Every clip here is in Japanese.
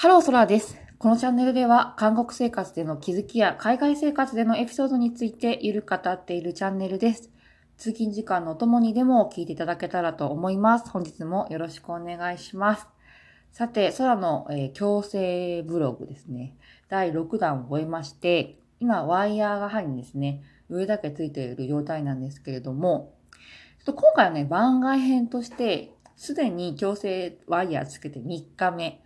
ハローソラです。このチャンネルでは、韓国生活での気づきや海外生活でのエピソードについてゆる語っているチャンネルです。通勤時間のお供にでも聞いていただけたらと思います。本日もよろしくお願いします。さて、空の、えー強制ブログですね。第6弾を終えまして、今、ワイヤーが刃にですね、上だけついている状態なんですけれども、ちょっと今回はね、番外編として、すでに強制ワイヤーつけて3日目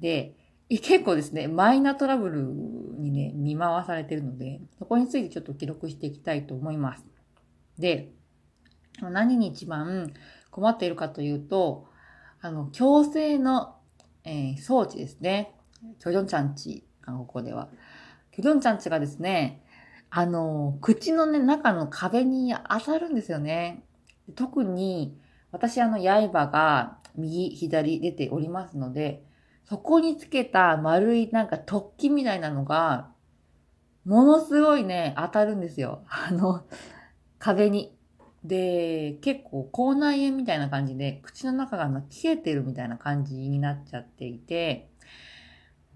で、結構ですね、マイナートラブルにね、見回されてるので、そこについてちょっと記録していきたいと思います。で、何に一番困っているかというと、あの、強制の、えー装置ですね。キョジョンチャンチ、韓国では。キョジョンチャンチがですね、あの、口のね、中の壁に当たるんですよね。特に、私、あの、刃が右、左出ておりますので、そこにつけた丸いなんか突起みたいなのが、ものすごいね、当たるんですよ。あの、壁に。で、結構口内炎みたいな感じで、口の中が消えてるみたいな感じになっちゃっていて、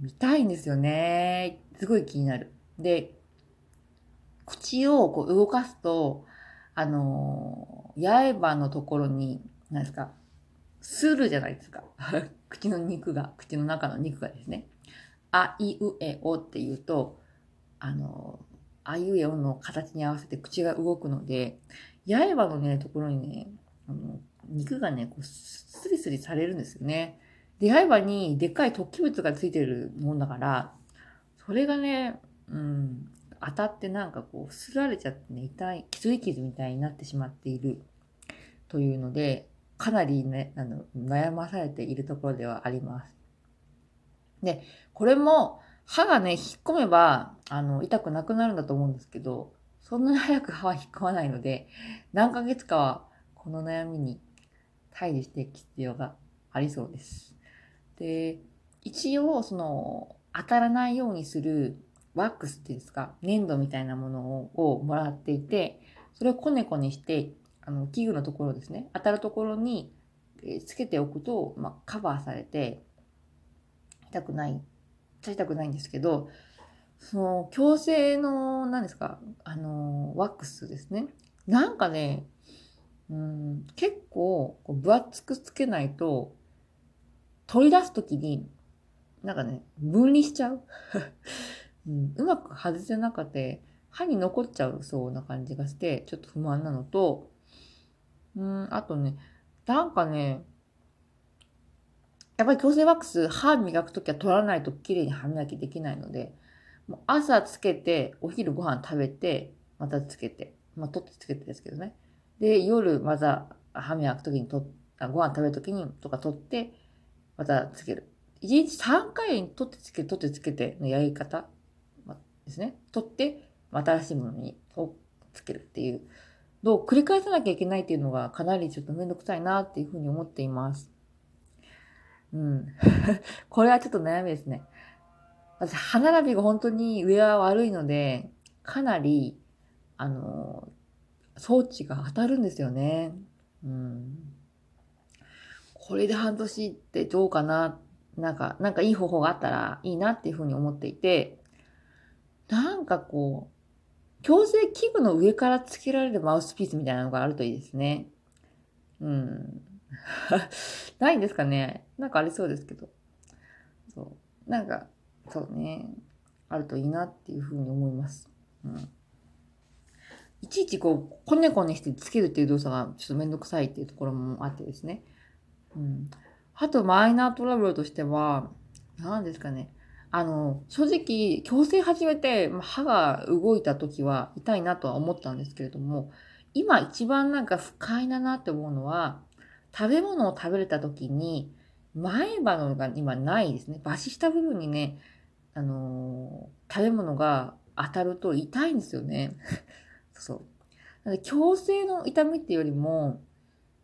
痛いんですよね。すごい気になる。で、口をこう動かすと、あの、刃のところに、何ですか、するじゃないですか。口の肉が、口の中の肉がですね。あいうえおって言うと、あの、あいうえおの形に合わせて口が動くので、刃のね、ところにね、あの肉がね、こう、スリスリされるんですよね。で、刃にでっかい突起物がついてるもんだから、それがね、うん、当たってなんかこう、すられちゃってね、痛い、傷い傷みたいになってしまっているというので、かなりね、あの、悩まされているところではあります。で、これも、歯がね、引っ込めば、あの、痛くなくなるんだと思うんですけど、そんなに早く歯は引っ込まないので、何ヶ月かは、この悩みに対峙していく必要がありそうです。で、一応、その、当たらないようにするワックスっていうんですか、粘土みたいなものををもらっていて、それをコネコネして、あの、器具のところですね、当たるところに、つけておくと、まあ、カバーされて、痛くない、痛くないんですけど、その、矯正の、何ですか、あの、ワックスですね。なんかね、うん、結構、こう分厚くつけないと、取り出すときに、なんかね、分離しちゃう。うん、うまく外せなくて、歯に残っちゃうそうな感じがして、ちょっと不満なのと、うん、あとね、なんかね、やっぱり矯正ワックス、歯磨くときは取らないと綺麗に歯磨きできないので、もう朝つけて、お昼ご飯食べて、またつけて、まあ、取ってつけてですけどね。で、夜また歯磨くときにとあご飯食べるときにとか取って、またつける。1日3回取ってつけて、取ってつけてのやり方ですね。取って、新しいものにをつけるっていうのを繰り返さなきゃいけないっていうのがかなりちょっとめんどくさいなっていうふうに思っています。うん。これはちょっと悩みですね。私、歯並びが本当に上は悪いので、かなり、あの、装置が当たるんですよね。うん。これで半年ってどうかな？なんか、なんかいい方法があったらいいなっていうふうに思っていて、なんかこう、矯正器具の上からつけられるマウスピースみたいなのがあるといいですね。うん。ないんですかね？なんかありそうですけど。そう。なんか、そうね。あるといいなっていうふうに思います。うん。いちいちこう、こねこねしてつけるっていう動作がちょっとめんどくさいっていうところもあってですね。うん。あと、マイナートラブルとしては、何ですかね。あの、正直、矯正始めて、ま歯が動いた時は痛いなとは思ったんですけれども、今一番なんか不快だなって思うのは、食べ物を食べれた時に、前歯のが今ないですね。抜歯した部分にね、あのー食べ物が当たると痛いんですよね。そう。なので矯正の痛みっていうよりも、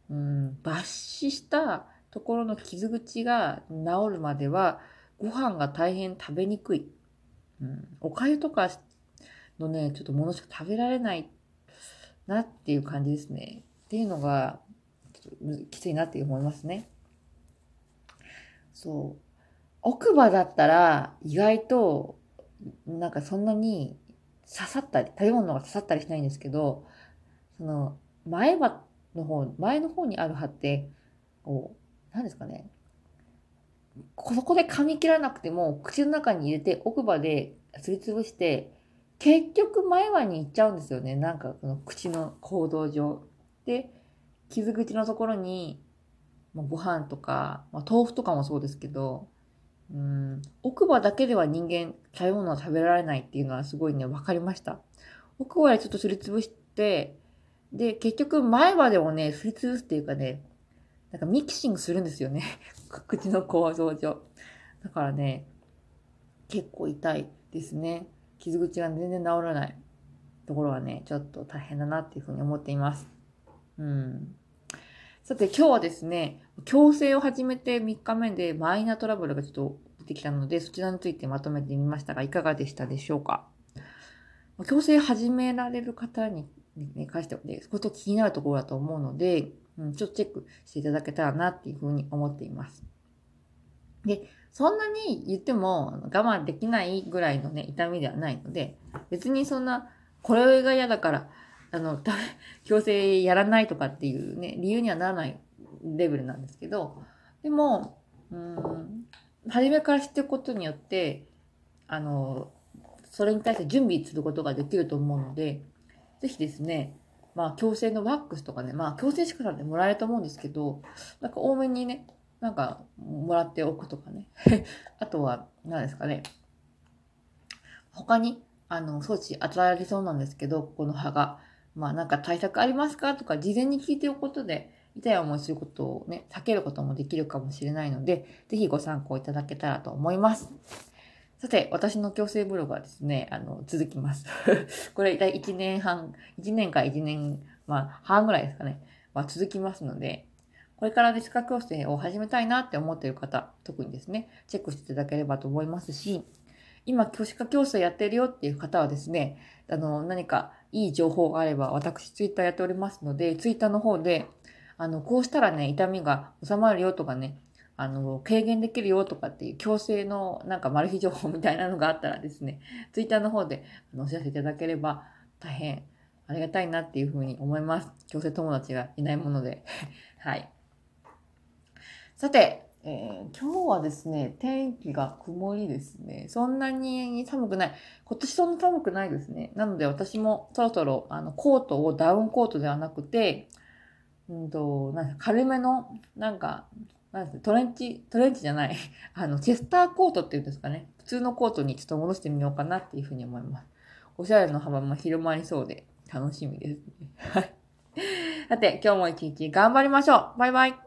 うん、抜歯したところの傷口が治るまでは、ご飯が大変食べにくい。うん、お粥とかのね、ちょっとものしか食べられないなっていう感じですね。っていうのが、きついなって思いますね。そう。奥歯だったら意外と、なんかそんなに刺さったり、食べ物が刺さったりしないんですけど、その、前歯の方、前の方にある歯って、こう、何ですかね。そこで噛み切らなくても、口の中に入れて奥歯ですりつぶして、結局前歯に行っちゃうんですよね。なんかこの口の行動上。で、傷口のところに、まあ、ご飯とか、まあ、豆腐とかもそうですけど、うん、奥歯だけでは人間食べ物は食べられないっていうのはすごいね、分かりました。奥歯でちょっとすりつぶして、で、結局前歯でもね、すりつぶすっていうかね、なんかミキシングするんですよね。口の構造上。だからね、結構痛いですね。傷口が全然治らないところはね、ちょっと大変だなっていうふうに思っています。うん。さて今日はですね、矯正を始めて3日目でマイナートラブルがちょっと出てきたので、そちらについてまとめてみましたが、いかがでしたでしょうか？矯正始められる方にね関してはね、こと気になるところだと思うので、うん、ちょっとチェックしていただけたらなっていうふうに思っています。で、そんなに言っても我慢できないぐらいのね、痛みではないので、別にそんな、これが嫌だから、あの、強制やらないとかっていうね、理由にはならないレベルなんですけど、でも、うん、初めから知っていくことによって、あの、それに対して準備することができると思うので、ぜひですね、まあ、強制のワックスとかね、まあ、強制力でもらえると思うんですけど、なんか多めにね、なんか、もらっておくとかね。あとは、何ですかね。他に、あの、装置当てられそうなんですけど、ここの歯が。まあ、なんか対策ありますか？とか、事前に聞いておくことで、痛い思いすることをね、避けることもできるかもしれないので、ぜひご参考いただけたらと思います。さて、私の矯正ブログはですね、あの、続きます。これ、だい1年半、1年か1年、まあ、半ぐらいですかね。まあ、続きますので、これからですか矯正を始めたいなって思っている方、特にですね、チェックしていただければと思いますし、今、教師化矯正やってるよっていう方はですね、あの、何かいい情報があれば、私、ツイッターやっておりますので、ツイッターの方で、あの、こうしたらね、痛みが収まるよとかね、あの、軽減できるよとかっていう強制のなんかマル秘情報みたいなのがあったらですね、ツイッターの方でお知らせいただければ大変ありがたいなっていうふうに思います。強制友達がいないもので。はい。さて、えー、今日はですね、天気が曇りですね。そんなに寒くない。今年そんな寒くないですね。なので私もそろそろあのコートをダウンコートではなくて、うんと、なんか軽めの、なんか、なんトレンチ、トレンチじゃない、あの、チェスターコートっていうんですかね。普通のコートにちょっと戻してみようかなっていうふうに思います。おしゃれの幅も広まりそうで楽しみですね。はい。さて、今日も一日頑張りましょうバイバイ